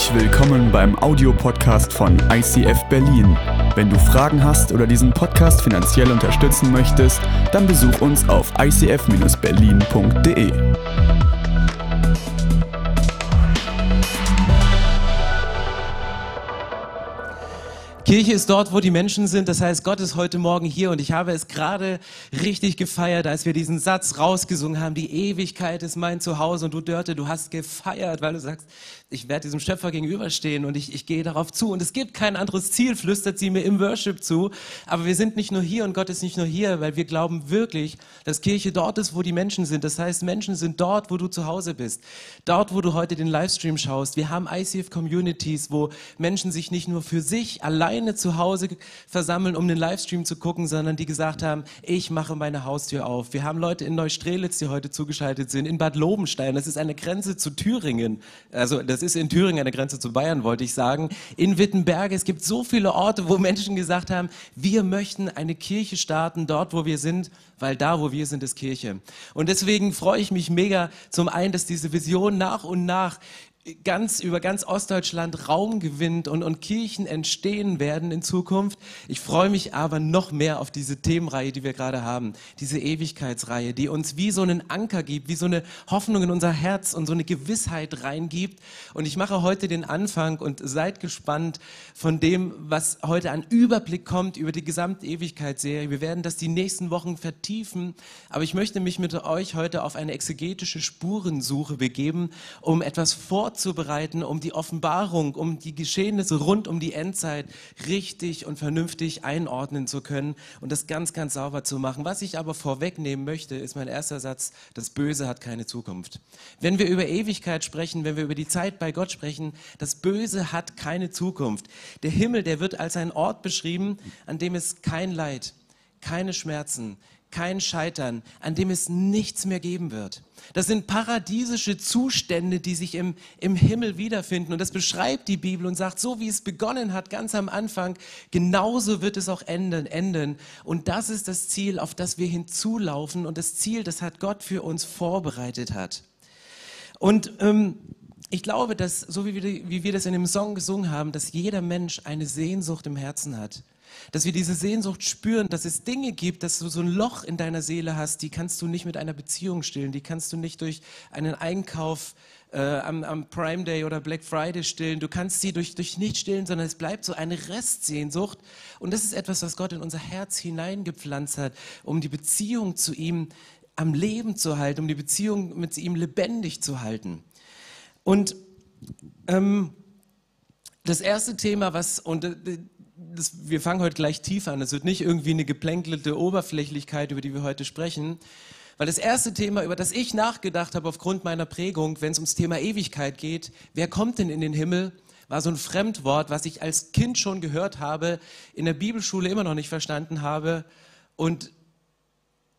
Herzlich willkommen beim Audiopodcast von ICF Berlin. Wenn du Fragen hast oder diesen Podcast finanziell unterstützen möchtest, dann besuch uns auf icf-berlin.de. Kirche ist dort, wo die Menschen sind. Das heißt, Gott ist heute Morgen hier und ich habe es gerade richtig gefeiert, als wir diesen Satz rausgesungen haben. Die Ewigkeit ist mein Zuhause und du Dörte, du hast gefeiert, weil du sagst, ich werde diesem Schöpfer gegenüberstehen und ich, ich gehe darauf zu. Und es gibt kein anderes Ziel, flüstert sie mir im Worship zu. Aber wir sind nicht nur hier und Gott ist nicht nur hier, weil wir glauben wirklich, dass Kirche dort ist, wo die Menschen sind. Das heißt, Menschen sind dort, wo du zu Hause bist. Dort, wo du heute den Livestream schaust. Wir haben ICF Communities, wo Menschen sich nicht nur für sich alleine zu Hause versammeln, um den Livestream zu gucken, sondern die gesagt haben, ich mache meine Haustür auf. Wir haben Leute in Neustrelitz, die heute zugeschaltet sind, in Bad Lobenstein. Das ist eine Grenze zu Thüringen. Also das das ist in Thüringen an der Grenze zu Bayern, wollte ich sagen. In Wittenberge, es gibt so viele Orte, wo Menschen gesagt haben, wir möchten eine Kirche starten, dort wo wir sind, weil da wo wir sind, ist Kirche. Und deswegen freue ich mich mega zum einen, dass diese Vision nach und nach ganz über ganz Ostdeutschland Raum gewinnt und, und Kirchen entstehen werden in Zukunft. Ich freue mich aber noch mehr auf diese Themenreihe, die wir gerade haben, diese Ewigkeitsreihe, die uns wie so einen Anker gibt, wie so eine Hoffnung in unser Herz und so eine Gewissheit reingibt. Und ich mache heute den Anfang und seid gespannt von dem, was heute an Überblick kommt über die gesamte Ewigkeitsserie. Wir werden das die nächsten Wochen vertiefen, aber ich möchte mich mit euch heute auf eine exegetische Spurensuche begeben, um etwas vor vorzubereiten, um die Offenbarung, um die Geschehnisse rund um die Endzeit richtig und vernünftig einordnen zu können und das ganz, ganz sauber zu machen. Was ich aber vorwegnehmen möchte, ist mein erster Satz, das Böse hat keine Zukunft. Wenn wir über Ewigkeit sprechen, wenn wir über die Zeit bei Gott sprechen, das Böse hat keine Zukunft. Der Himmel, der wird als ein Ort beschrieben, an dem es kein Leid, keine Schmerzen, kein Scheitern, an dem es nichts mehr geben wird. Das sind paradiesische Zustände, die sich im, im Himmel wiederfinden. Und das beschreibt die Bibel und sagt, so wie es begonnen hat, ganz am Anfang, genauso wird es auch enden. enden. Und das ist das Ziel, auf das wir hinzulaufen und das Ziel, das hat Gott für uns vorbereitet hat. Und ähm, ich glaube, dass, so wie wir, wie wir das in dem Song gesungen haben, dass jeder Mensch eine Sehnsucht im Herzen hat. Dass wir diese Sehnsucht spüren, dass es Dinge gibt, dass du so ein Loch in deiner Seele hast, die kannst du nicht mit einer Beziehung stillen, die kannst du nicht durch einen Einkauf äh, am, am, Prime Day oder Black Friday stillen. Du kannst sie durch, durch nicht stillen, sondern es bleibt so eine Restsehnsucht. Und das ist etwas, was Gott in unser Herz hineingepflanzt hat, um die Beziehung zu ihm am Leben zu halten, um die Beziehung mit ihm lebendig zu halten. Und ähm, das erste Thema, was, und äh, das, wir fangen heute gleich tief an. Es wird nicht irgendwie eine geplänkelte Oberflächlichkeit, über die wir heute sprechen. Weil das erste Thema, über das ich nachgedacht habe aufgrund meiner Prägung, wenn es ums Thema Ewigkeit geht, wer kommt denn in den Himmel, war so ein Fremdwort, was ich als Kind schon gehört habe, in der Bibelschule immer noch nicht verstanden habe und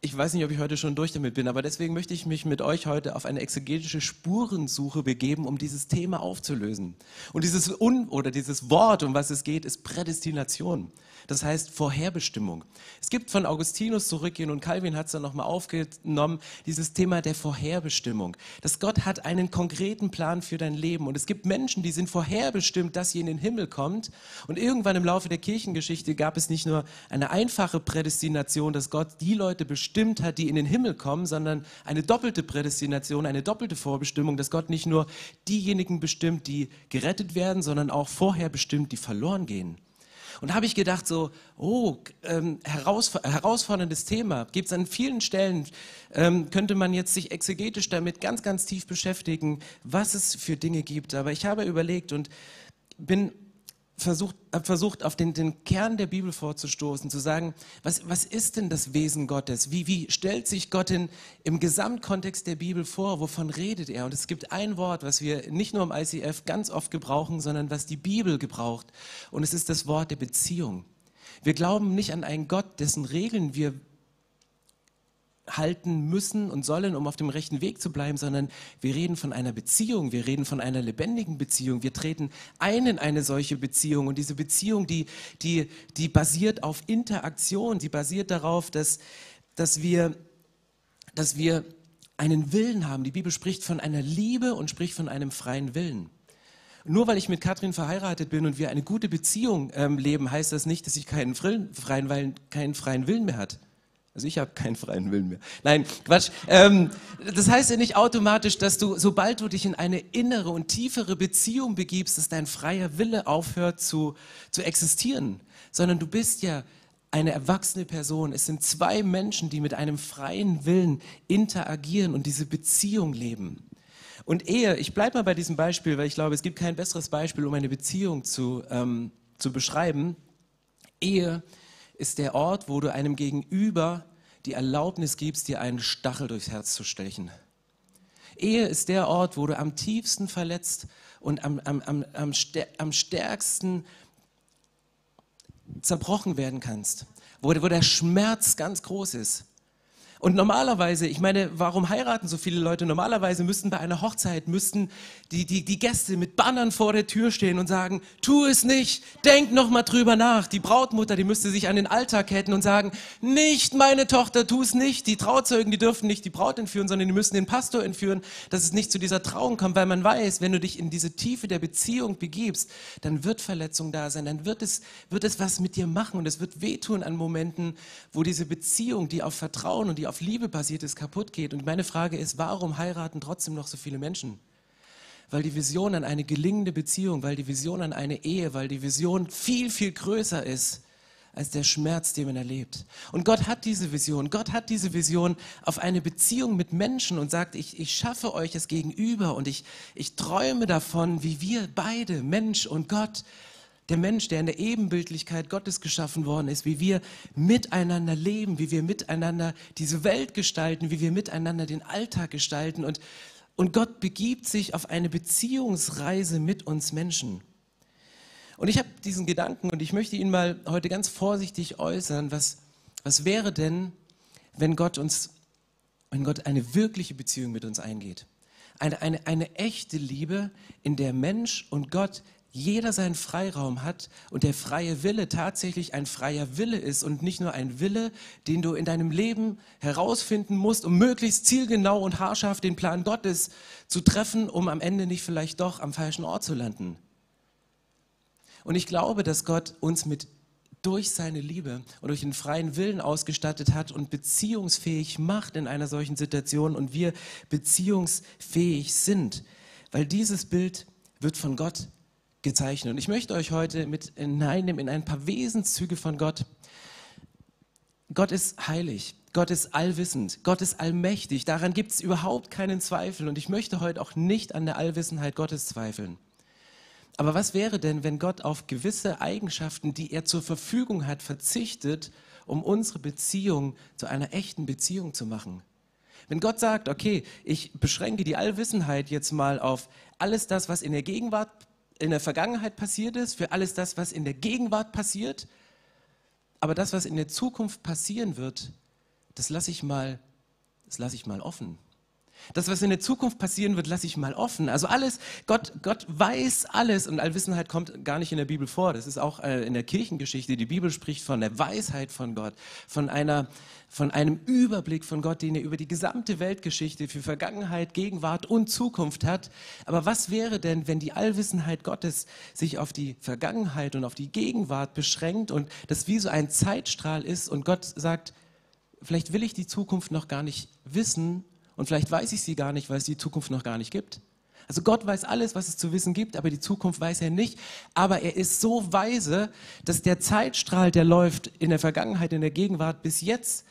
ich weiß nicht, ob ich heute schon durch damit bin, aber deswegen möchte ich mich mit euch heute auf eine exegetische Spurensuche begeben, um dieses Thema aufzulösen. Und dieses Un oder dieses Wort, um was es geht, ist Prädestination das heißt Vorherbestimmung. Es gibt von Augustinus zurückgehen und Calvin hat es dann nochmal aufgenommen, dieses Thema der Vorherbestimmung. Dass Gott hat einen konkreten Plan für dein Leben und es gibt Menschen, die sind vorherbestimmt, dass sie in den Himmel kommt und irgendwann im Laufe der Kirchengeschichte gab es nicht nur eine einfache Prädestination, dass Gott die Leute bestimmt hat, die in den Himmel kommen, sondern eine doppelte Prädestination, eine doppelte Vorbestimmung, dass Gott nicht nur diejenigen bestimmt, die gerettet werden, sondern auch vorher bestimmt, die verloren gehen. Und habe ich gedacht, so, oh, ähm, herausforderndes Thema. Gibt es an vielen Stellen, ähm, könnte man jetzt sich exegetisch damit ganz, ganz tief beschäftigen, was es für Dinge gibt. Aber ich habe überlegt und bin versucht, habe versucht, auf den, den Kern der Bibel vorzustoßen, zu sagen, was, was ist denn das Wesen Gottes? Wie, wie stellt sich Gott in, im Gesamtkontext der Bibel vor? Wovon redet er? Und es gibt ein Wort, was wir nicht nur im ICF ganz oft gebrauchen, sondern was die Bibel gebraucht. Und es ist das Wort der Beziehung. Wir glauben nicht an einen Gott, dessen Regeln wir halten müssen und sollen, um auf dem rechten Weg zu bleiben, sondern wir reden von einer Beziehung, wir reden von einer lebendigen Beziehung, wir treten ein in eine solche Beziehung und diese Beziehung, die, die, die basiert auf Interaktion, die basiert darauf, dass, dass, wir, dass wir einen Willen haben. Die Bibel spricht von einer Liebe und spricht von einem freien Willen. Nur weil ich mit Katrin verheiratet bin und wir eine gute Beziehung ähm, leben, heißt das nicht, dass ich keinen freien, Willen, keinen freien Willen mehr hat. Also ich habe keinen freien Willen mehr. Nein, Quatsch. Ähm, das heißt ja nicht automatisch, dass du, sobald du dich in eine innere und tiefere Beziehung begibst, dass dein freier Wille aufhört zu, zu existieren, sondern du bist ja eine erwachsene Person. Es sind zwei Menschen, die mit einem freien Willen interagieren und diese Beziehung leben. Und Ehe, ich bleibe mal bei diesem Beispiel, weil ich glaube, es gibt kein besseres Beispiel, um eine Beziehung zu, ähm, zu beschreiben. Ehe ist der Ort, wo du einem Gegenüber die Erlaubnis gibst, dir einen Stachel durchs Herz zu stechen. Ehe ist der Ort, wo du am tiefsten verletzt und am, am, am, am stärksten zerbrochen werden kannst, wo, wo der Schmerz ganz groß ist. Und normalerweise, ich meine, warum heiraten so viele Leute? Normalerweise müssten bei einer Hochzeit, müssten die, die, die Gäste mit Bannern vor der Tür stehen und sagen, tu es nicht, denk noch mal drüber nach. Die Brautmutter, die müsste sich an den Alltag ketten und sagen, nicht meine Tochter, tu es nicht. Die Trauzeugen, die dürfen nicht die Braut entführen, sondern die müssen den Pastor entführen, dass es nicht zu dieser Trauung kommt, weil man weiß, wenn du dich in diese Tiefe der Beziehung begibst, dann wird Verletzung da sein, dann wird es, wird es was mit dir machen und es wird wehtun an Momenten, wo diese Beziehung, die auf Vertrauen und die auf Liebe basiert ist, kaputt geht. Und meine Frage ist, warum heiraten trotzdem noch so viele Menschen? Weil die Vision an eine gelingende Beziehung, weil die Vision an eine Ehe, weil die Vision viel, viel größer ist als der Schmerz, den man erlebt. Und Gott hat diese Vision. Gott hat diese Vision auf eine Beziehung mit Menschen und sagt, ich, ich schaffe euch es gegenüber und ich, ich träume davon, wie wir beide, Mensch und Gott, der Mensch, der in der Ebenbildlichkeit Gottes geschaffen worden ist, wie wir miteinander leben, wie wir miteinander diese Welt gestalten, wie wir miteinander den Alltag gestalten. Und, und Gott begibt sich auf eine Beziehungsreise mit uns Menschen. Und ich habe diesen Gedanken und ich möchte ihn mal heute ganz vorsichtig äußern. Was, was wäre denn, wenn Gott uns, wenn Gott eine wirkliche Beziehung mit uns eingeht? Eine, eine, eine echte Liebe, in der Mensch und Gott jeder seinen Freiraum hat und der freie Wille tatsächlich ein freier Wille ist und nicht nur ein Wille, den du in deinem Leben herausfinden musst, um möglichst zielgenau und haarscharf den Plan Gottes zu treffen, um am Ende nicht vielleicht doch am falschen Ort zu landen. Und ich glaube, dass Gott uns mit durch seine Liebe und durch den freien Willen ausgestattet hat und beziehungsfähig macht in einer solchen Situation und wir beziehungsfähig sind, weil dieses Bild wird von Gott gezeichnet. Und ich möchte euch heute mit hineinnehmen in ein paar Wesenszüge von Gott. Gott ist heilig. Gott ist allwissend, Gott ist allmächtig, daran gibt es überhaupt keinen Zweifel und ich möchte heute auch nicht an der Allwissenheit Gottes zweifeln. Aber was wäre denn, wenn Gott auf gewisse Eigenschaften, die er zur Verfügung hat, verzichtet, um unsere Beziehung zu einer echten Beziehung zu machen? Wenn Gott sagt, okay, ich beschränke die Allwissenheit jetzt mal auf alles das, was in der Gegenwart in der Vergangenheit passiert ist, für alles das, was in der Gegenwart passiert. Aber das, was in der Zukunft passieren wird, das lasse ich mal, das lasse ich mal offen. Das, was in der Zukunft passieren wird, lasse ich mal offen. Also alles, Gott, Gott weiß alles und Allwissenheit kommt gar nicht in der Bibel vor. Das ist auch äh, in der Kirchengeschichte. Die Bibel spricht von der Weisheit von Gott, von einer, von einem Überblick von Gott, den er über die gesamte Weltgeschichte für Vergangenheit, Gegenwart und Zukunft hat. Aber was wäre denn, wenn die Allwissenheit Gottes sich auf die Vergangenheit und auf die Gegenwart beschränkt und das wie so ein Zeitstrahl ist und Gott sagt, vielleicht will ich die Zukunft noch gar nicht wissen, und vielleicht weiß ich sie gar nicht, weil es die Zukunft noch gar nicht gibt. Also Gott weiß alles, was es zu wissen gibt, aber die Zukunft weiß er nicht. Aber er ist so weise, dass der Zeitstrahl, der läuft in der Vergangenheit, in der Gegenwart bis jetzt,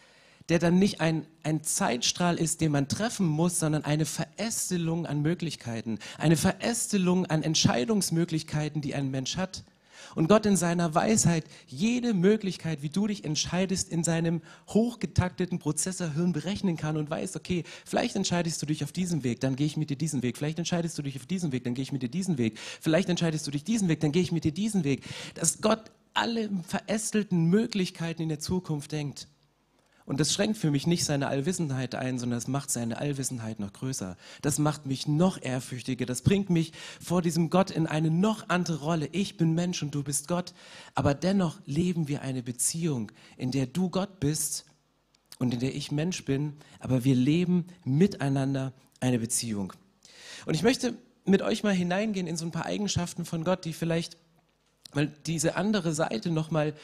der dann nicht ein, ein Zeitstrahl ist, den man treffen muss, sondern eine Verästelung an Möglichkeiten, eine Verästelung an Entscheidungsmöglichkeiten, die ein Mensch hat. Und Gott in seiner Weisheit jede Möglichkeit, wie du dich entscheidest, in seinem hochgetakteten Prozessorhirn berechnen kann und weiß, okay, vielleicht entscheidest du dich auf diesem Weg, dann gehe ich mit dir diesen Weg. Vielleicht entscheidest du dich auf diesen Weg, dann gehe ich mit dir diesen Weg. Vielleicht entscheidest du dich diesen Weg, dann gehe ich mit dir diesen Weg. Dass Gott alle verästelten Möglichkeiten in der Zukunft denkt. Und das schränkt für mich nicht seine Allwissenheit ein, sondern es macht seine Allwissenheit noch größer. Das macht mich noch ehrfürchtiger. Das bringt mich vor diesem Gott in eine noch andere Rolle. Ich bin Mensch und du bist Gott. Aber dennoch leben wir eine Beziehung, in der du Gott bist und in der ich Mensch bin. Aber wir leben miteinander eine Beziehung. Und ich möchte mit euch mal hineingehen in so ein paar Eigenschaften von Gott, die vielleicht mal diese andere Seite nochmal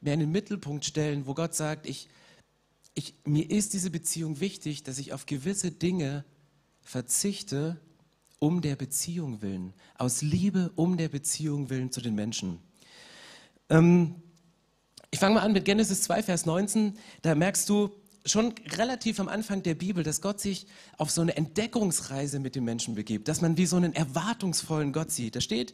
mehr in den Mittelpunkt stellen, wo Gott sagt, ich, ich, mir ist diese Beziehung wichtig, dass ich auf gewisse Dinge verzichte, um der Beziehung willen, aus Liebe um der Beziehung willen zu den Menschen. Ähm, ich fange mal an mit Genesis 2, Vers 19. Da merkst du schon relativ am Anfang der Bibel, dass Gott sich auf so eine Entdeckungsreise mit den Menschen begibt, dass man wie so einen erwartungsvollen Gott sieht. Da steht,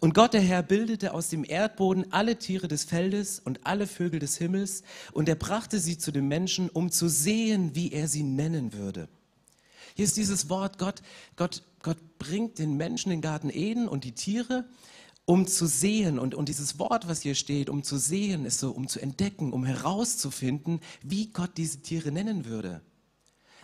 und Gott der Herr bildete aus dem Erdboden alle Tiere des Feldes und alle Vögel des Himmels und er brachte sie zu den Menschen, um zu sehen, wie er sie nennen würde. Hier ist dieses Wort, Gott, Gott, Gott bringt den Menschen den Garten Eden und die Tiere um zu sehen. Und, und dieses Wort, was hier steht, um zu sehen, ist so, um zu entdecken, um herauszufinden, wie Gott diese Tiere nennen würde.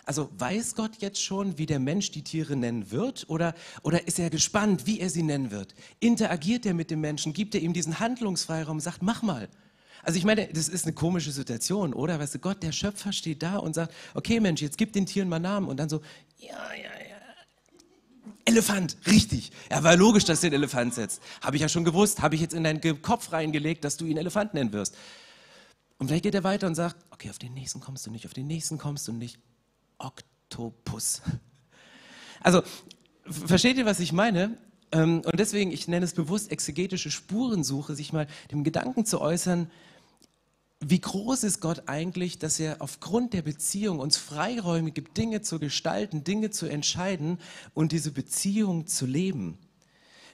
Also weiß Gott jetzt schon, wie der Mensch die Tiere nennen wird? Oder, oder ist er gespannt, wie er sie nennen wird? Interagiert er mit dem Menschen? Gibt er ihm diesen Handlungsfreiraum? Sagt, mach mal. Also ich meine, das ist eine komische Situation, oder? Weißt du, Gott, der Schöpfer steht da und sagt, okay Mensch, jetzt gib den Tieren mal Namen. Und dann so, ja, ja, ja, Elefant, richtig. Ja, war logisch, dass du den Elefant setzt. Habe ich ja schon gewusst, habe ich jetzt in deinen Kopf reingelegt, dass du ihn Elefant nennen wirst. Und vielleicht geht er weiter und sagt, okay, auf den nächsten kommst du nicht, auf den nächsten kommst du nicht. Oktopus. Also, versteht ihr, was ich meine? Ähm, und deswegen, ich nenne es bewusst exegetische Spurensuche, sich mal dem Gedanken zu äußern, wie groß ist Gott eigentlich, dass er aufgrund der Beziehung uns Freiräume gibt, Dinge zu gestalten, Dinge zu entscheiden und diese Beziehung zu leben.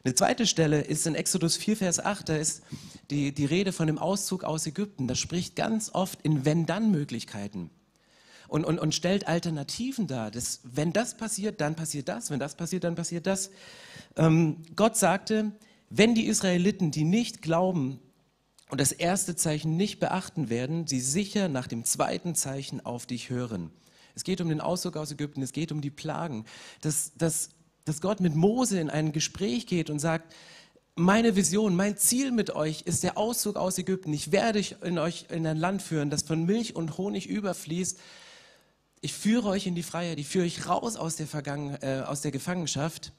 Eine zweite Stelle ist in Exodus 4, Vers 8, da ist die, die Rede von dem Auszug aus Ägypten. Das spricht ganz oft in Wenn-Dann-Möglichkeiten und, und, und stellt Alternativen dar. Das, wenn das passiert, dann passiert das, wenn das passiert, dann passiert das. Ähm, Gott sagte, wenn die Israeliten, die nicht glauben, und das erste Zeichen nicht beachten werden, sie sicher nach dem zweiten Zeichen auf dich hören. Es geht um den Auszug aus Ägypten, es geht um die Plagen, dass, dass, dass Gott mit Mose in ein Gespräch geht und sagt, meine Vision, mein Ziel mit euch ist der Auszug aus Ägypten. Ich werde euch in, euch in ein Land führen, das von Milch und Honig überfließt. Ich führe euch in die Freiheit, ich führe euch raus aus der, Vergangen, äh, aus der Gefangenschaft.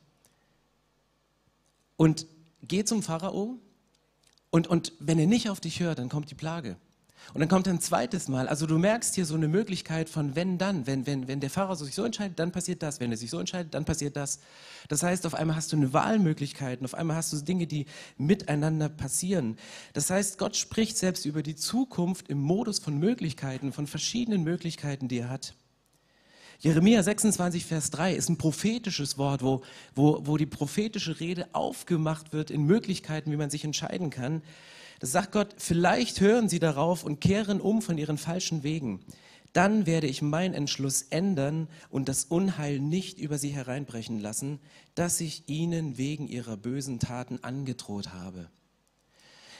Und geht zum Pharao und, und wenn er nicht auf dich hört, dann kommt die Plage. Und dann kommt ein zweites Mal. Also du merkst hier so eine Möglichkeit von wenn dann. Wenn, wenn, wenn der Pharao sich so entscheidet, dann passiert das. Wenn er sich so entscheidet, dann passiert das. Das heißt, auf einmal hast du eine Wahlmöglichkeit. auf einmal hast du Dinge, die miteinander passieren. Das heißt, Gott spricht selbst über die Zukunft im Modus von Möglichkeiten, von verschiedenen Möglichkeiten, die er hat. Jeremia 26, Vers 3 ist ein prophetisches Wort, wo, wo, wo die prophetische Rede aufgemacht wird in Möglichkeiten, wie man sich entscheiden kann. Das sagt Gott, vielleicht hören sie darauf und kehren um von ihren falschen Wegen. Dann werde ich meinen Entschluss ändern und das Unheil nicht über sie hereinbrechen lassen, das ich ihnen wegen ihrer bösen Taten angedroht habe.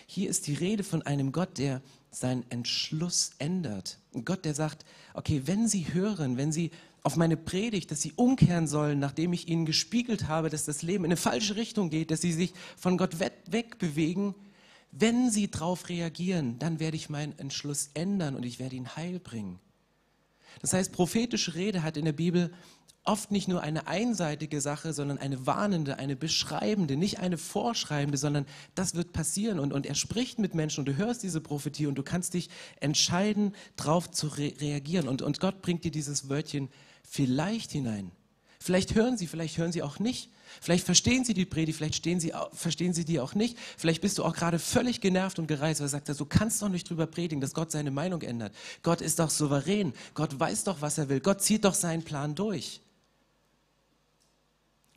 Hier ist die Rede von einem Gott, der seinen Entschluss ändert. Ein Gott, der sagt, okay, wenn Sie hören, wenn Sie auf meine Predigt, dass sie umkehren sollen, nachdem ich ihnen gespiegelt habe, dass das Leben in eine falsche Richtung geht, dass sie sich von Gott wegbewegen. Wenn sie darauf reagieren, dann werde ich meinen Entschluss ändern und ich werde ihnen Heil bringen. Das heißt, prophetische Rede hat in der Bibel oft nicht nur eine einseitige Sache, sondern eine warnende, eine beschreibende, nicht eine vorschreibende, sondern das wird passieren und, und er spricht mit Menschen und du hörst diese Prophetie und du kannst dich entscheiden, darauf zu re reagieren und, und Gott bringt dir dieses Wörtchen vielleicht hinein. Vielleicht hören Sie, vielleicht hören Sie auch nicht. Vielleicht verstehen Sie die Predigt, vielleicht Sie, verstehen Sie die auch nicht. Vielleicht bist du auch gerade völlig genervt und gereizt, weil er sagt, du kannst doch nicht drüber predigen, dass Gott seine Meinung ändert. Gott ist doch souverän. Gott weiß doch, was er will. Gott zieht doch seinen Plan durch.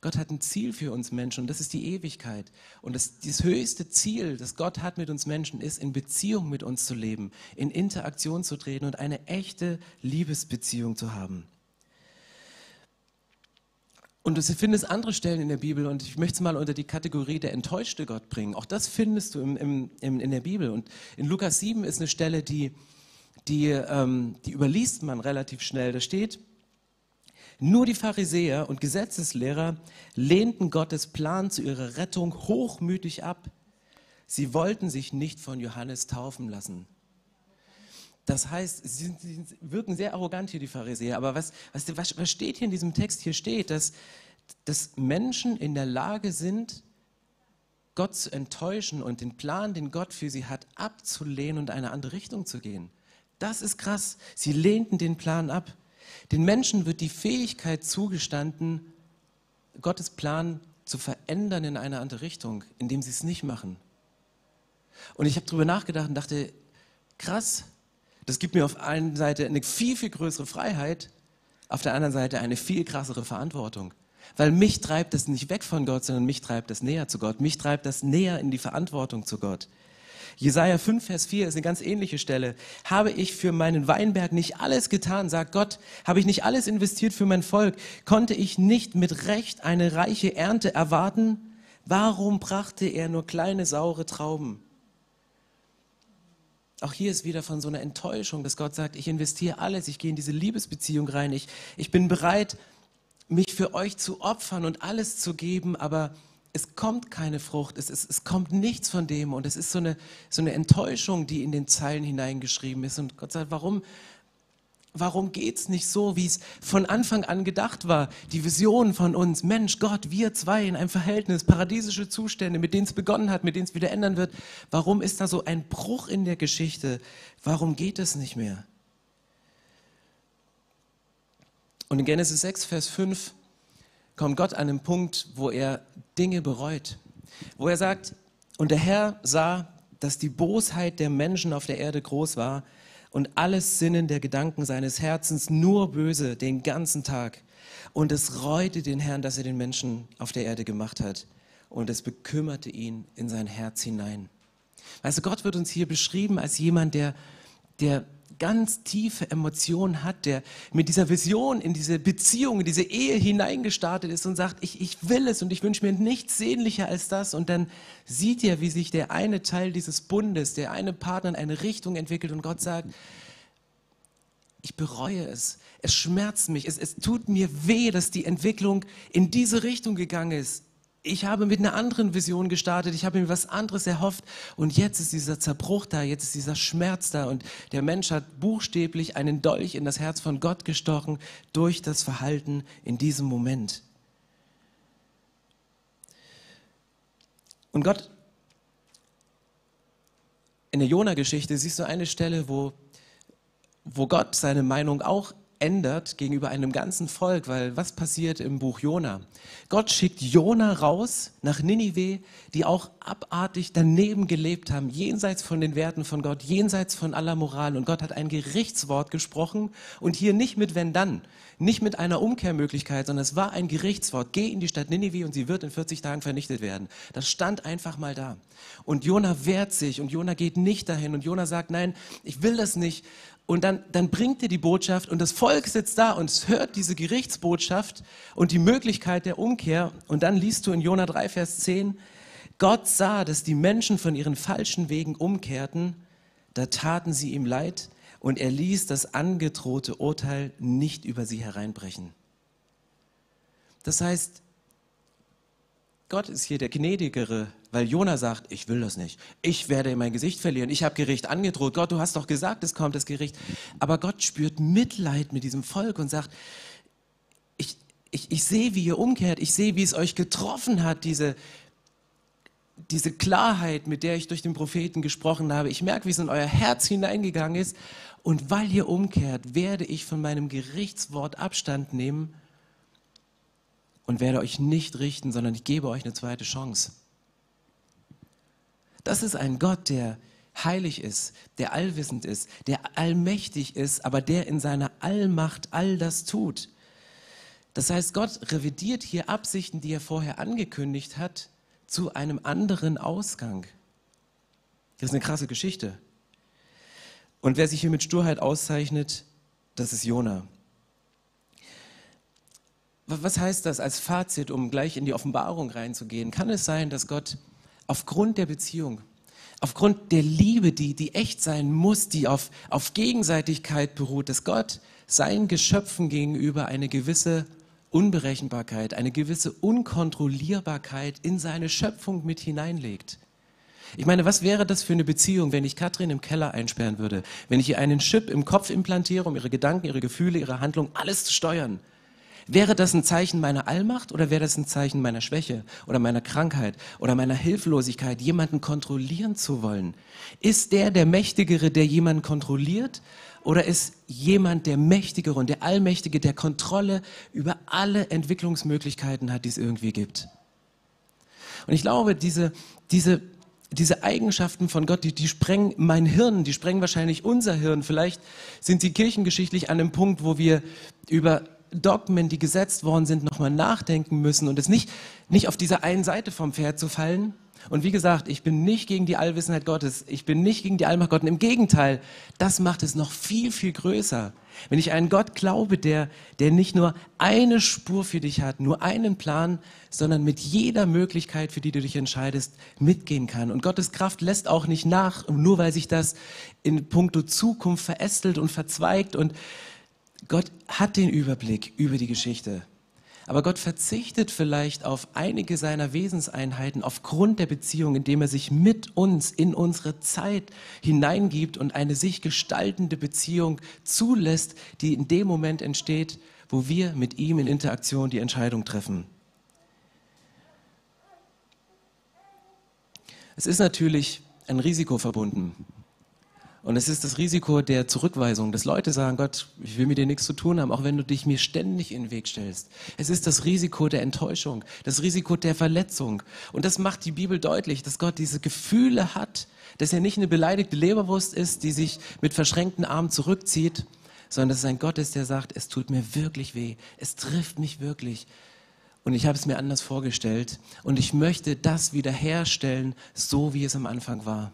Gott hat ein Ziel für uns Menschen und das ist die Ewigkeit. Und das, das höchste Ziel, das Gott hat mit uns Menschen, ist, in Beziehung mit uns zu leben, in Interaktion zu treten und eine echte Liebesbeziehung zu haben. Und du findest andere Stellen in der Bibel und ich möchte es mal unter die Kategorie der enttäuschte Gott bringen. Auch das findest du im, im, im, in der Bibel. Und in Lukas 7 ist eine Stelle, die, die, ähm, die überliest man relativ schnell. Da steht, nur die Pharisäer und Gesetzeslehrer lehnten Gottes Plan zu ihrer Rettung hochmütig ab. Sie wollten sich nicht von Johannes taufen lassen. Das heißt, sie, sie wirken sehr arrogant hier, die Pharisäer. Aber was, was, was steht hier in diesem Text? Hier steht, dass, dass Menschen in der Lage sind, Gott zu enttäuschen und den Plan, den Gott für sie hat, abzulehnen und eine andere Richtung zu gehen. Das ist krass. Sie lehnten den Plan ab. Den Menschen wird die Fähigkeit zugestanden, Gottes Plan zu verändern in eine andere Richtung, indem sie es nicht machen. Und ich habe darüber nachgedacht und dachte, krass, das gibt mir auf der einen Seite eine viel, viel größere Freiheit, auf der anderen Seite eine viel krassere Verantwortung. Weil mich treibt das nicht weg von Gott, sondern mich treibt das näher zu Gott. Mich treibt das näher in die Verantwortung zu Gott. Jesaja 5, Vers 4 ist eine ganz ähnliche Stelle. Habe ich für meinen Weinberg nicht alles getan, sagt Gott, habe ich nicht alles investiert für mein Volk, konnte ich nicht mit Recht eine reiche Ernte erwarten? Warum brachte er nur kleine saure Trauben? Auch hier ist wieder von so einer Enttäuschung, dass Gott sagt, ich investiere alles, ich gehe in diese Liebesbeziehung rein, ich, ich bin bereit, mich für euch zu opfern und alles zu geben, aber es kommt keine Frucht, es, es, es kommt nichts von dem und es ist so eine, so eine Enttäuschung, die in den Zeilen hineingeschrieben ist. Und Gott sagt, warum, warum geht es nicht so, wie es von Anfang an gedacht war? Die Vision von uns, Mensch, Gott, wir zwei in einem Verhältnis, paradiesische Zustände, mit denen es begonnen hat, mit denen es wieder ändern wird. Warum ist da so ein Bruch in der Geschichte? Warum geht es nicht mehr? Und in Genesis 6, Vers 5 kommt Gott an einen Punkt, wo er Dinge bereut. Wo er sagt, und der Herr sah, dass die Bosheit der Menschen auf der Erde groß war und alles Sinnen der Gedanken seines Herzens nur böse den ganzen Tag. Und es reute den Herrn, dass er den Menschen auf der Erde gemacht hat. Und es bekümmerte ihn in sein Herz hinein. Du, Gott wird uns hier beschrieben als jemand, der, der ganz tiefe Emotionen hat, der mit dieser Vision in diese Beziehung, in diese Ehe hineingestartet ist und sagt, ich, ich will es und ich wünsche mir nichts sehnlicher als das. Und dann sieht er, wie sich der eine Teil dieses Bundes, der eine Partner in eine Richtung entwickelt und Gott sagt, ich bereue es. Es schmerzt mich. Es, es tut mir weh, dass die Entwicklung in diese Richtung gegangen ist ich habe mit einer anderen Vision gestartet, ich habe mir was anderes erhofft. Und jetzt ist dieser Zerbruch da, jetzt ist dieser Schmerz da. Und der Mensch hat buchstäblich einen Dolch in das Herz von Gott gestochen durch das Verhalten in diesem Moment. Und Gott, in der Jona-Geschichte siehst du eine Stelle, wo, wo Gott seine Meinung auch ändert gegenüber einem ganzen Volk, weil was passiert im Buch Jona? Gott schickt Jona raus nach Ninive, die auch abartig daneben gelebt haben, jenseits von den Werten von Gott, jenseits von aller Moral. Und Gott hat ein Gerichtswort gesprochen und hier nicht mit wenn dann, nicht mit einer Umkehrmöglichkeit, sondern es war ein Gerichtswort. Geh in die Stadt Ninive und sie wird in 40 Tagen vernichtet werden. Das stand einfach mal da. Und Jona wehrt sich und Jona geht nicht dahin und Jona sagt, nein, ich will das nicht. Und dann, dann bringt er die Botschaft und das Volk sitzt da und hört diese Gerichtsbotschaft und die Möglichkeit der Umkehr. Und dann liest du in Jona 3, Vers 10, Gott sah, dass die Menschen von ihren falschen Wegen umkehrten, da taten sie ihm leid und er ließ das angedrohte Urteil nicht über sie hereinbrechen. Das heißt, Gott ist hier der Gnädigere, weil Jona sagt, ich will das nicht. Ich werde mein Gesicht verlieren. Ich habe Gericht angedroht. Gott, du hast doch gesagt, es kommt das Gericht. Aber Gott spürt Mitleid mit diesem Volk und sagt, ich, ich, ich sehe, wie ihr umkehrt. Ich sehe, wie es euch getroffen hat, diese, diese Klarheit, mit der ich durch den Propheten gesprochen habe. Ich merke, wie es in euer Herz hineingegangen ist. Und weil ihr umkehrt, werde ich von meinem Gerichtswort Abstand nehmen und werde euch nicht richten, sondern ich gebe euch eine zweite Chance. Das ist ein Gott, der heilig ist, der allwissend ist, der allmächtig ist, aber der in seiner Allmacht all das tut. Das heißt, Gott revidiert hier Absichten, die er vorher angekündigt hat, zu einem anderen Ausgang. Das ist eine krasse Geschichte. Und wer sich hier mit Sturheit auszeichnet, das ist Jona. Was heißt das als Fazit, um gleich in die Offenbarung reinzugehen? Kann es sein, dass Gott aufgrund der Beziehung, aufgrund der Liebe, die, die echt sein muss, die auf, auf Gegenseitigkeit beruht, dass Gott seinen Geschöpfen gegenüber eine gewisse Unberechenbarkeit, eine gewisse Unkontrollierbarkeit in seine Schöpfung mit hineinlegt? Ich meine, was wäre das für eine Beziehung, wenn ich Katrin im Keller einsperren würde? Wenn ich ihr einen Chip im Kopf implantiere, um ihre Gedanken, ihre Gefühle, ihre Handlung, alles zu steuern? Wäre das ein Zeichen meiner Allmacht oder wäre das ein Zeichen meiner Schwäche oder meiner Krankheit oder meiner Hilflosigkeit, jemanden kontrollieren zu wollen? Ist der der Mächtigere, der jemanden kontrolliert oder ist jemand der Mächtigere und der Allmächtige, der Kontrolle über alle Entwicklungsmöglichkeiten hat, die es irgendwie gibt? Und ich glaube, diese, diese, diese Eigenschaften von Gott, die, die sprengen mein Hirn, die sprengen wahrscheinlich unser Hirn. Vielleicht sind sie kirchengeschichtlich an einem Punkt, wo wir über Dogmen, die gesetzt worden sind, nochmal nachdenken müssen und es nicht, nicht auf dieser einen Seite vom Pferd zu fallen. Und wie gesagt, ich bin nicht gegen die Allwissenheit Gottes, ich bin nicht gegen die Allmacht Gottes. Im Gegenteil, das macht es noch viel, viel größer. Wenn ich einen Gott glaube, der, der nicht nur eine Spur für dich hat, nur einen Plan, sondern mit jeder Möglichkeit, für die du dich entscheidest, mitgehen kann. Und Gottes Kraft lässt auch nicht nach, nur weil sich das in puncto Zukunft verästelt und verzweigt und Gott hat den Überblick über die Geschichte. Aber Gott verzichtet vielleicht auf einige seiner Wesenseinheiten aufgrund der Beziehung, indem er sich mit uns in unsere Zeit hineingibt und eine sich gestaltende Beziehung zulässt, die in dem Moment entsteht, wo wir mit ihm in Interaktion die Entscheidung treffen. Es ist natürlich ein Risiko verbunden und es ist das Risiko der Zurückweisung, dass Leute sagen, Gott, ich will mit dir nichts zu tun haben, auch wenn du dich mir ständig in den Weg stellst. Es ist das Risiko der Enttäuschung, das Risiko der Verletzung. Und das macht die Bibel deutlich, dass Gott diese Gefühle hat, dass er nicht eine beleidigte Leberwurst ist, die sich mit verschränkten Armen zurückzieht, sondern dass es ein Gott ist, der sagt, es tut mir wirklich weh, es trifft mich wirklich. Und ich habe es mir anders vorgestellt. Und ich möchte das wiederherstellen, so wie es am Anfang war.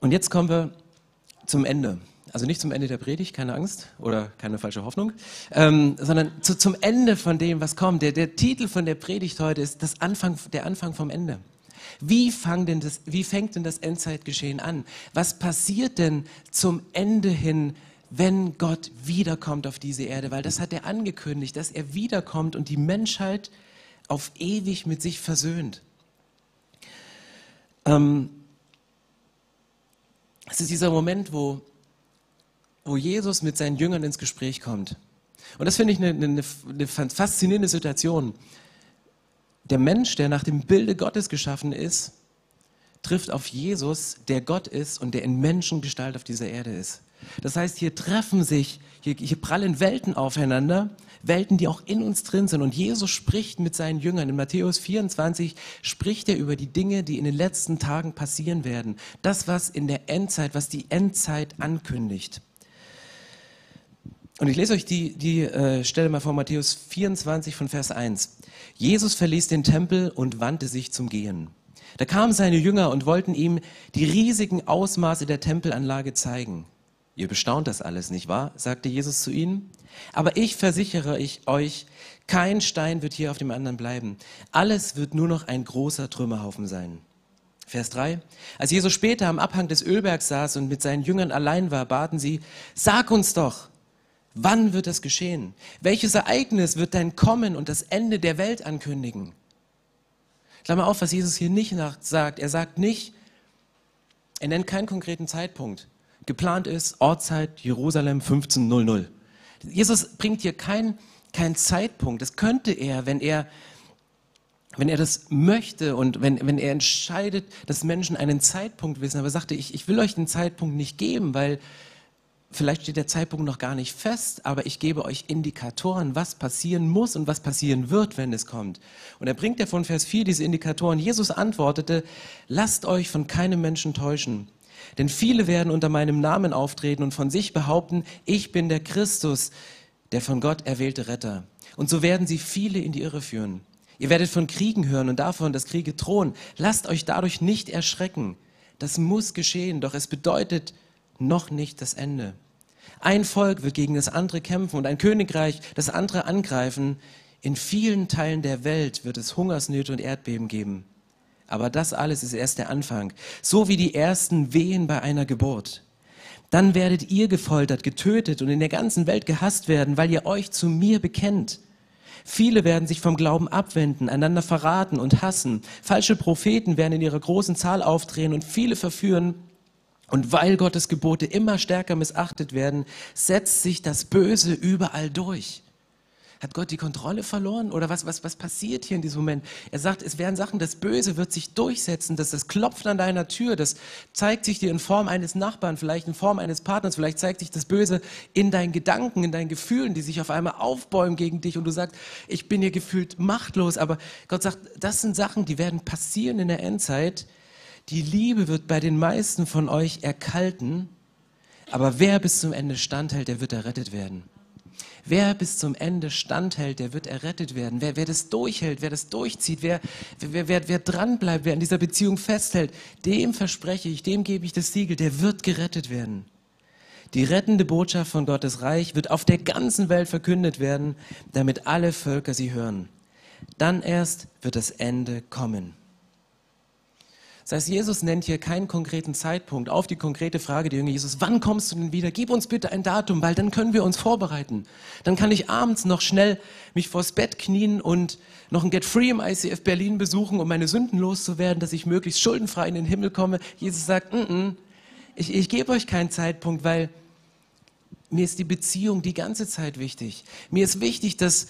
Und jetzt kommen wir zum Ende. Also nicht zum Ende der Predigt, keine Angst oder keine falsche Hoffnung, ähm, sondern zu, zum Ende von dem, was kommt. Der, der Titel von der Predigt heute ist das Anfang, der Anfang vom Ende. Wie, denn das, wie fängt denn das Endzeitgeschehen an? Was passiert denn zum Ende hin, wenn Gott wiederkommt auf diese Erde? Weil das hat er angekündigt, dass er wiederkommt und die Menschheit auf ewig mit sich versöhnt. Ähm, es ist dieser Moment, wo, wo Jesus mit seinen Jüngern ins Gespräch kommt. Und das finde ich eine, eine, eine faszinierende Situation. Der Mensch, der nach dem Bilde Gottes geschaffen ist, trifft auf Jesus, der Gott ist und der in Menschengestalt auf dieser Erde ist. Das heißt, hier treffen sich, hier, hier prallen Welten aufeinander Welten, die auch in uns drin sind. Und Jesus spricht mit seinen Jüngern. In Matthäus 24 spricht er über die Dinge, die in den letzten Tagen passieren werden. Das, was in der Endzeit, was die Endzeit ankündigt. Und ich lese euch die, die äh, Stelle mal vor Matthäus 24 von Vers 1. Jesus verließ den Tempel und wandte sich zum Gehen. Da kamen seine Jünger und wollten ihm die riesigen Ausmaße der Tempelanlage zeigen. Ihr bestaunt das alles, nicht wahr? sagte Jesus zu ihnen. Aber ich versichere ich euch, kein Stein wird hier auf dem anderen bleiben. Alles wird nur noch ein großer Trümmerhaufen sein. Vers 3. Als Jesus später am Abhang des Ölbergs saß und mit seinen Jüngern allein war, baten sie, sag uns doch, wann wird das geschehen? Welches Ereignis wird dein Kommen und das Ende der Welt ankündigen? Klammer auf, was Jesus hier nicht sagt. Er sagt nicht, er nennt keinen konkreten Zeitpunkt. Geplant ist Ortszeit Jerusalem 1500. Jesus bringt hier keinen kein Zeitpunkt. Das könnte er, wenn er, wenn er das möchte und wenn, wenn er entscheidet, dass Menschen einen Zeitpunkt wissen. Aber er sagte, ich, ich will euch den Zeitpunkt nicht geben, weil vielleicht steht der Zeitpunkt noch gar nicht fest, aber ich gebe euch Indikatoren, was passieren muss und was passieren wird, wenn es kommt. Und er bringt ja von Vers 4 diese Indikatoren. Jesus antwortete, lasst euch von keinem Menschen täuschen. Denn viele werden unter meinem Namen auftreten und von sich behaupten, ich bin der Christus, der von Gott erwählte Retter. Und so werden sie viele in die Irre führen. Ihr werdet von Kriegen hören und davon, dass Kriege drohen. Lasst euch dadurch nicht erschrecken. Das muss geschehen, doch es bedeutet noch nicht das Ende. Ein Volk wird gegen das andere kämpfen und ein Königreich das andere angreifen. In vielen Teilen der Welt wird es Hungersnöte und Erdbeben geben. Aber das alles ist erst der Anfang. So wie die ersten Wehen bei einer Geburt. Dann werdet ihr gefoltert, getötet und in der ganzen Welt gehasst werden, weil ihr euch zu mir bekennt. Viele werden sich vom Glauben abwenden, einander verraten und hassen. Falsche Propheten werden in ihrer großen Zahl aufdrehen und viele verführen. Und weil Gottes Gebote immer stärker missachtet werden, setzt sich das Böse überall durch. Hat Gott die Kontrolle verloren? Oder was, was, was passiert hier in diesem Moment? Er sagt, es werden Sachen, das Böse wird sich durchsetzen, dass das klopft an deiner Tür, das zeigt sich dir in Form eines Nachbarn, vielleicht in Form eines Partners, vielleicht zeigt sich das Böse in deinen Gedanken, in deinen Gefühlen, die sich auf einmal aufbäumen gegen dich und du sagst, ich bin hier gefühlt machtlos. Aber Gott sagt, das sind Sachen, die werden passieren in der Endzeit. Die Liebe wird bei den meisten von euch erkalten, aber wer bis zum Ende standhält, der wird errettet werden. Wer bis zum Ende standhält, der wird errettet werden. Wer, wer das durchhält, wer das durchzieht, wer, wer, wer, wer dranbleibt, wer an dieser Beziehung festhält, dem verspreche ich, dem gebe ich das Siegel, der wird gerettet werden. Die rettende Botschaft von Gottes Reich wird auf der ganzen Welt verkündet werden, damit alle Völker sie hören. Dann erst wird das Ende kommen. Das heißt, Jesus nennt hier keinen konkreten Zeitpunkt auf die konkrete Frage der Jünger Jesus, wann kommst du denn wieder? Gib uns bitte ein Datum, weil dann können wir uns vorbereiten. Dann kann ich abends noch schnell mich vors Bett knien und noch ein Get Free im ICF Berlin besuchen, um meine Sünden loszuwerden, dass ich möglichst schuldenfrei in den Himmel komme. Jesus sagt, N -n, ich, ich gebe euch keinen Zeitpunkt, weil mir ist die Beziehung die ganze Zeit wichtig. Mir ist wichtig, dass,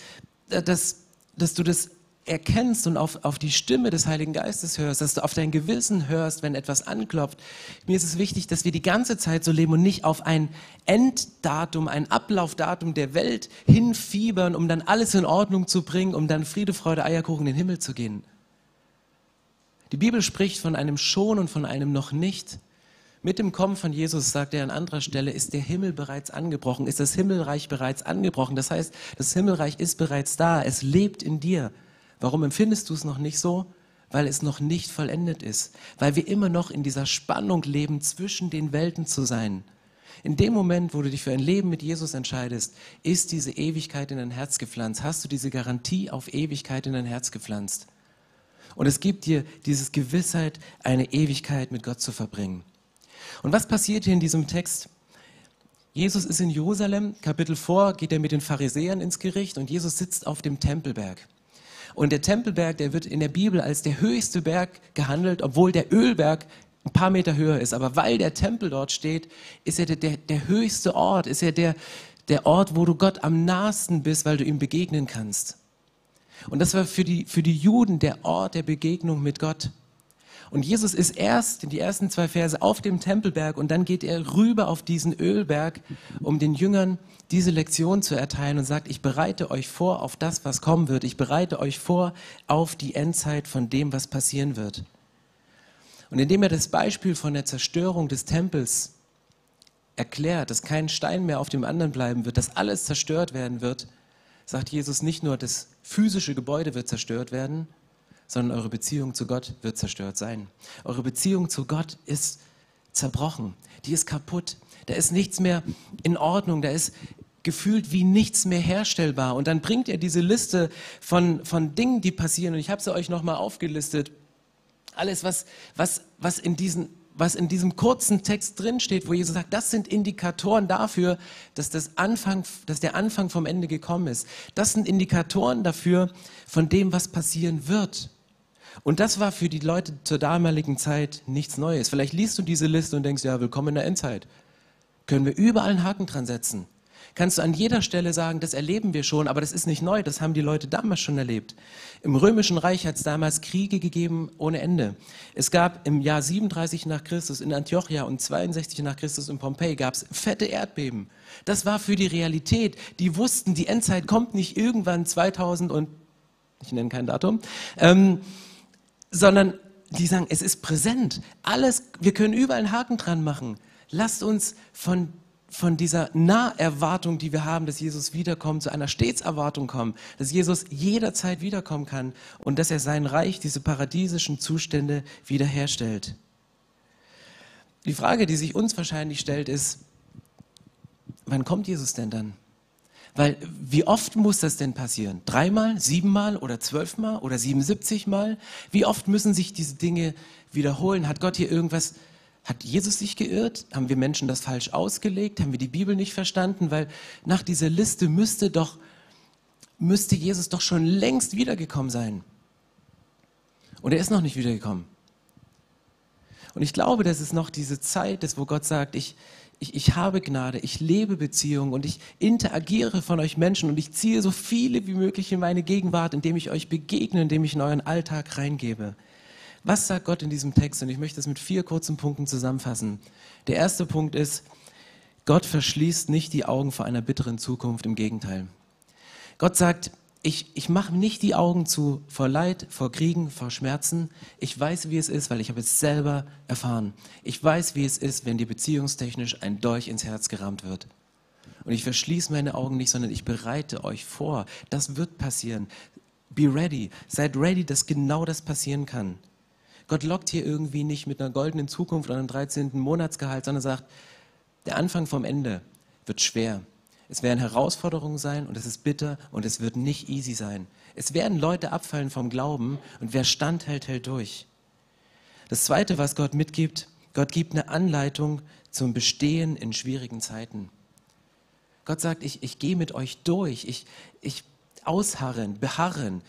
dass, dass du das erkennst und auf, auf die Stimme des Heiligen Geistes hörst, dass du auf dein Gewissen hörst, wenn etwas anklopft. Mir ist es wichtig, dass wir die ganze Zeit so leben und nicht auf ein Enddatum, ein Ablaufdatum der Welt hinfiebern, um dann alles in Ordnung zu bringen, um dann Friede, Freude, Eierkuchen in den Himmel zu gehen. Die Bibel spricht von einem Schon und von einem noch nicht. Mit dem Kommen von Jesus, sagt er an anderer Stelle, ist der Himmel bereits angebrochen, ist das Himmelreich bereits angebrochen. Das heißt, das Himmelreich ist bereits da, es lebt in dir. Warum empfindest du es noch nicht so? Weil es noch nicht vollendet ist. Weil wir immer noch in dieser Spannung leben, zwischen den Welten zu sein. In dem Moment, wo du dich für ein Leben mit Jesus entscheidest, ist diese Ewigkeit in dein Herz gepflanzt. Hast du diese Garantie auf Ewigkeit in dein Herz gepflanzt. Und es gibt dir diese Gewissheit, eine Ewigkeit mit Gott zu verbringen. Und was passiert hier in diesem Text? Jesus ist in Jerusalem, Kapitel vor, geht er mit den Pharisäern ins Gericht und Jesus sitzt auf dem Tempelberg. Und der Tempelberg, der wird in der Bibel als der höchste Berg gehandelt, obwohl der Ölberg ein paar Meter höher ist. Aber weil der Tempel dort steht, ist er der, der, der höchste Ort, ist er der, der Ort, wo du Gott am nahesten bist, weil du ihm begegnen kannst. Und das war für die, für die Juden der Ort der Begegnung mit Gott. Und Jesus ist erst in die ersten zwei Verse auf dem Tempelberg und dann geht er rüber auf diesen Ölberg, um den Jüngern diese Lektion zu erteilen und sagt, ich bereite euch vor auf das, was kommen wird. Ich bereite euch vor auf die Endzeit von dem, was passieren wird. Und indem er das Beispiel von der Zerstörung des Tempels erklärt, dass kein Stein mehr auf dem anderen bleiben wird, dass alles zerstört werden wird, sagt Jesus nicht nur, das physische Gebäude wird zerstört werden, sondern eure Beziehung zu Gott wird zerstört sein. Eure Beziehung zu Gott ist zerbrochen, die ist kaputt. Da ist nichts mehr in Ordnung, da ist gefühlt wie nichts mehr herstellbar. Und dann bringt er diese Liste von, von Dingen, die passieren. Und ich habe sie euch nochmal aufgelistet. Alles, was, was, was, in diesen, was in diesem kurzen Text drinsteht, wo Jesus sagt, das sind Indikatoren dafür, dass, das Anfang, dass der Anfang vom Ende gekommen ist. Das sind Indikatoren dafür, von dem, was passieren wird. Und das war für die Leute zur damaligen Zeit nichts Neues. Vielleicht liest du diese Liste und denkst, ja, willkommen in der Endzeit. Können wir überall einen Haken dran setzen. Kannst du an jeder Stelle sagen, das erleben wir schon, aber das ist nicht neu, das haben die Leute damals schon erlebt. Im Römischen Reich hat es damals Kriege gegeben ohne Ende. Es gab im Jahr 37 nach Christus in Antiochia und 62 nach Christus in Pompeji gab es fette Erdbeben. Das war für die Realität. Die wussten, die Endzeit kommt nicht irgendwann 2000 und ich nenne kein Datum. Ähm, sondern die sagen, es ist präsent. Alles, wir können überall einen Haken dran machen. Lasst uns von, von dieser Naherwartung, die wir haben, dass Jesus wiederkommt, zu einer Stetserwartung kommen, dass Jesus jederzeit wiederkommen kann und dass er sein Reich, diese paradiesischen Zustände wiederherstellt. Die Frage, die sich uns wahrscheinlich stellt, ist, wann kommt Jesus denn dann? Weil wie oft muss das denn passieren? Dreimal, siebenmal oder zwölfmal oder 77 Mal? Wie oft müssen sich diese Dinge wiederholen? Hat Gott hier irgendwas, hat Jesus sich geirrt? Haben wir Menschen das falsch ausgelegt? Haben wir die Bibel nicht verstanden? Weil nach dieser Liste müsste doch, müsste Jesus doch schon längst wiedergekommen sein. Und er ist noch nicht wiedergekommen. Und ich glaube, dass es noch diese Zeit ist, wo Gott sagt, ich, ich, ich habe Gnade, ich lebe Beziehungen und ich interagiere von euch Menschen und ich ziehe so viele wie möglich in meine Gegenwart, indem ich euch begegne, indem ich in euren Alltag reingebe. Was sagt Gott in diesem Text? Und ich möchte es mit vier kurzen Punkten zusammenfassen. Der erste Punkt ist, Gott verschließt nicht die Augen vor einer bitteren Zukunft, im Gegenteil. Gott sagt, ich, ich mache nicht die Augen zu vor Leid, vor Kriegen, vor Schmerzen. Ich weiß, wie es ist, weil ich habe es selber erfahren. Ich weiß, wie es ist, wenn dir beziehungstechnisch ein Dolch ins Herz gerammt wird. Und ich verschließe meine Augen nicht, sondern ich bereite euch vor. Das wird passieren. Be ready. Seid ready, dass genau das passieren kann. Gott lockt hier irgendwie nicht mit einer goldenen Zukunft oder einem 13. Monatsgehalt, sondern sagt, der Anfang vom Ende wird schwer. Es werden Herausforderungen sein und es ist bitter und es wird nicht easy sein. Es werden Leute abfallen vom Glauben und wer standhält, hält durch. Das Zweite, was Gott mitgibt, Gott gibt eine Anleitung zum Bestehen in schwierigen Zeiten. Gott sagt, ich, ich gehe mit euch durch, ich, ich ausharren, beharren,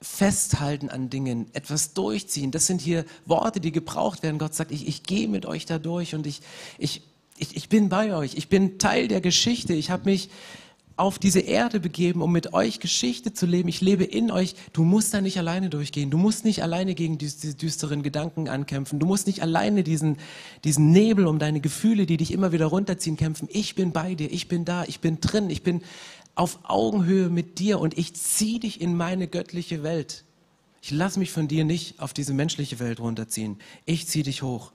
festhalten an Dingen, etwas durchziehen. Das sind hier Worte, die gebraucht werden. Gott sagt, ich, ich gehe mit euch da durch und ich, ich ich, ich bin bei euch, ich bin Teil der Geschichte, ich habe mich auf diese Erde begeben, um mit euch Geschichte zu leben. Ich lebe in euch. Du musst da nicht alleine durchgehen. Du musst nicht alleine gegen diese düsteren Gedanken ankämpfen. Du musst nicht alleine diesen, diesen Nebel um deine Gefühle, die dich immer wieder runterziehen, kämpfen. Ich bin bei dir. Ich bin da. Ich bin drin. Ich bin auf Augenhöhe mit dir und ich ziehe dich in meine göttliche Welt. Ich lasse mich von dir nicht auf diese menschliche Welt runterziehen. Ich ziehe dich hoch.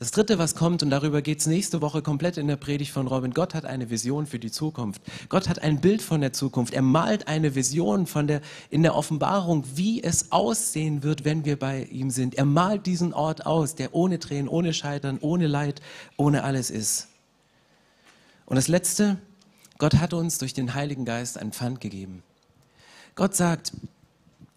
Das Dritte, was kommt, und darüber geht es nächste Woche komplett in der Predigt von Robin, Gott hat eine Vision für die Zukunft. Gott hat ein Bild von der Zukunft. Er malt eine Vision von der, in der Offenbarung, wie es aussehen wird, wenn wir bei ihm sind. Er malt diesen Ort aus, der ohne Tränen, ohne Scheitern, ohne Leid, ohne alles ist. Und das Letzte, Gott hat uns durch den Heiligen Geist ein Pfand gegeben. Gott sagt,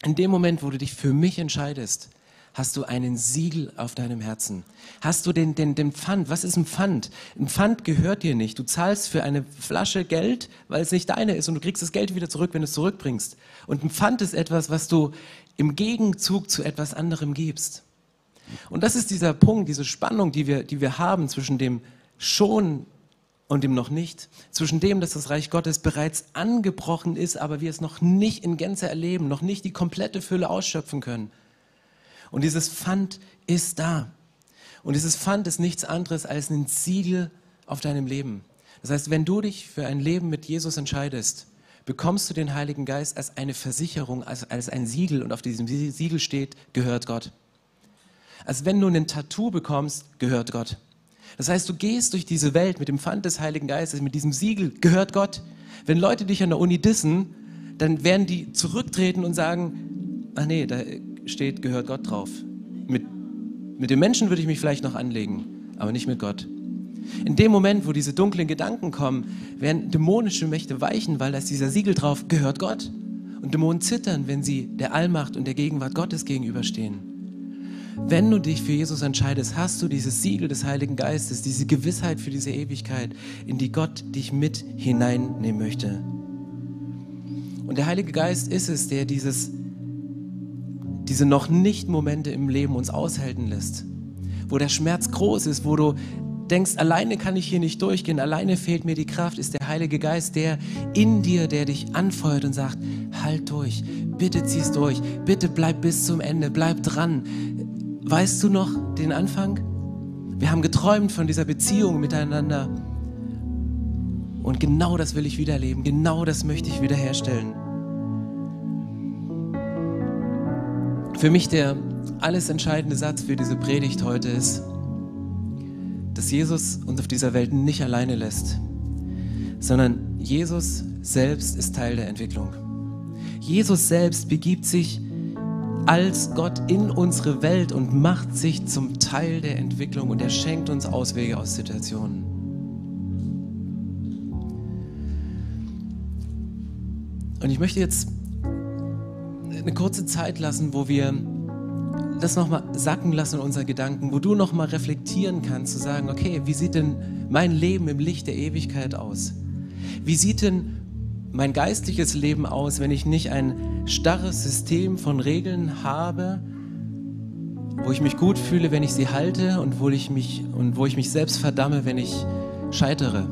in dem Moment, wo du dich für mich entscheidest, hast du einen Siegel auf deinem Herzen. Hast du den, den, den Pfand? Was ist ein Pfand? Ein Pfand gehört dir nicht. Du zahlst für eine Flasche Geld, weil es nicht deine ist und du kriegst das Geld wieder zurück, wenn du es zurückbringst. Und ein Pfand ist etwas, was du im Gegenzug zu etwas anderem gibst. Und das ist dieser Punkt, diese Spannung, die wir, die wir haben zwischen dem schon und dem noch nicht, zwischen dem, dass das Reich Gottes bereits angebrochen ist, aber wir es noch nicht in Gänze erleben, noch nicht die komplette Fülle ausschöpfen können. Und dieses Pfand ist da. Und dieses Pfand ist nichts anderes als ein Siegel auf deinem Leben. Das heißt, wenn du dich für ein Leben mit Jesus entscheidest, bekommst du den Heiligen Geist als eine Versicherung, als, als ein Siegel und auf diesem Siegel steht, gehört Gott. Als wenn du ein Tattoo bekommst, gehört Gott. Das heißt, du gehst durch diese Welt mit dem Pfand des Heiligen Geistes, mit diesem Siegel, gehört Gott. Wenn Leute dich an der Uni dissen, dann werden die zurücktreten und sagen, ach nee, da steht, gehört Gott drauf. Mit, mit dem Menschen würde ich mich vielleicht noch anlegen, aber nicht mit Gott. In dem Moment, wo diese dunklen Gedanken kommen, werden dämonische Mächte weichen, weil da ist dieser Siegel drauf, gehört Gott. Und Dämonen zittern, wenn sie der Allmacht und der Gegenwart Gottes gegenüberstehen. Wenn du dich für Jesus entscheidest, hast du dieses Siegel des Heiligen Geistes, diese Gewissheit für diese Ewigkeit, in die Gott dich mit hineinnehmen möchte. Und der Heilige Geist ist es, der dieses diese noch nicht Momente im Leben uns aushalten lässt, wo der Schmerz groß ist, wo du denkst, alleine kann ich hier nicht durchgehen, alleine fehlt mir die Kraft, ist der Heilige Geist, der in dir, der dich anfeuert und sagt, halt durch, bitte zieh's durch, bitte bleib bis zum Ende, bleib dran. Weißt du noch den Anfang? Wir haben geträumt von dieser Beziehung miteinander. Und genau das will ich wiederleben, genau das möchte ich wiederherstellen. Für mich der alles entscheidende Satz für diese Predigt heute ist, dass Jesus uns auf dieser Welt nicht alleine lässt, sondern Jesus selbst ist Teil der Entwicklung. Jesus selbst begibt sich als Gott in unsere Welt und macht sich zum Teil der Entwicklung und er schenkt uns Auswege aus Situationen. Und ich möchte jetzt eine kurze Zeit lassen, wo wir das nochmal sacken lassen in Gedanken, wo du nochmal reflektieren kannst, zu sagen, okay, wie sieht denn mein Leben im Licht der Ewigkeit aus? Wie sieht denn mein geistliches Leben aus, wenn ich nicht ein starres System von Regeln habe, wo ich mich gut fühle, wenn ich sie halte und wo ich mich, und wo ich mich selbst verdamme, wenn ich scheitere.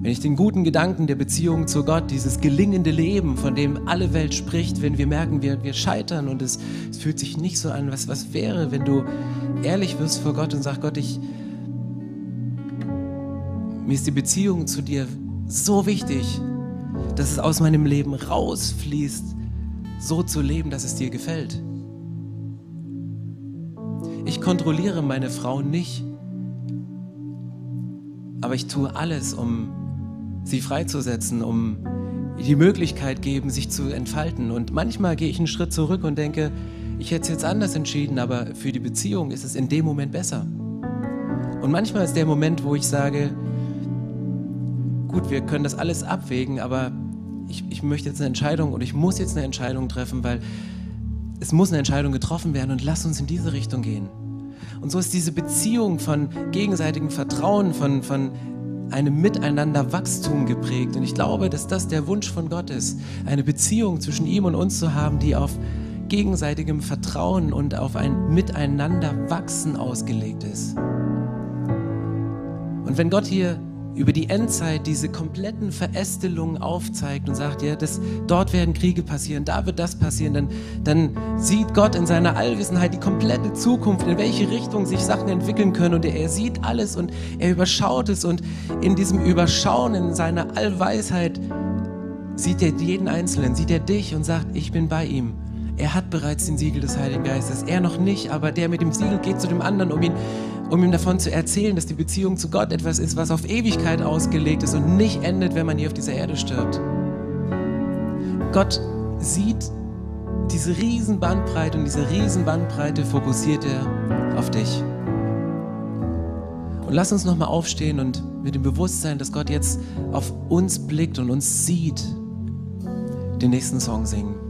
Wenn ich den guten Gedanken der Beziehung zu Gott, dieses gelingende Leben, von dem alle Welt spricht, wenn wir merken, wir, wir scheitern und es, es fühlt sich nicht so an, was, was wäre, wenn du ehrlich wirst vor Gott und sagst, Gott, ich, mir ist die Beziehung zu dir so wichtig, dass es aus meinem Leben rausfließt, so zu leben, dass es dir gefällt. Ich kontrolliere meine Frau nicht, aber ich tue alles, um sie freizusetzen, um die Möglichkeit geben, sich zu entfalten. Und manchmal gehe ich einen Schritt zurück und denke, ich hätte es jetzt anders entschieden, aber für die Beziehung ist es in dem Moment besser. Und manchmal ist der Moment, wo ich sage, gut, wir können das alles abwägen, aber ich, ich möchte jetzt eine Entscheidung und ich muss jetzt eine Entscheidung treffen, weil es muss eine Entscheidung getroffen werden und lass uns in diese Richtung gehen. Und so ist diese Beziehung von gegenseitigem Vertrauen, von, von einem Miteinander Wachstum geprägt. Und ich glaube, dass das der Wunsch von Gott ist, eine Beziehung zwischen ihm und uns zu haben, die auf gegenseitigem Vertrauen und auf ein Miteinander wachsen ausgelegt ist. Und wenn Gott hier über die Endzeit diese kompletten Verästelungen aufzeigt und sagt, ja, das, dort werden Kriege passieren, da wird das passieren, dann, dann sieht Gott in seiner Allwissenheit die komplette Zukunft, in welche Richtung sich Sachen entwickeln können und er, sieht alles und er überschaut es und in diesem Überschauen, in seiner Allweisheit sieht er jeden Einzelnen, sieht er dich und sagt, ich bin bei ihm. Er hat bereits den Siegel des Heiligen Geistes. Er noch nicht, aber der mit dem Siegel geht zu dem anderen, um ihn um ihm davon zu erzählen, dass die Beziehung zu Gott etwas ist, was auf Ewigkeit ausgelegt ist und nicht endet, wenn man hier auf dieser Erde stirbt. Gott sieht diese riesen Bandbreite und diese riesen Bandbreite fokussiert er auf dich. Und lass uns nochmal aufstehen und mit dem Bewusstsein, dass Gott jetzt auf uns blickt und uns sieht, den nächsten Song singen.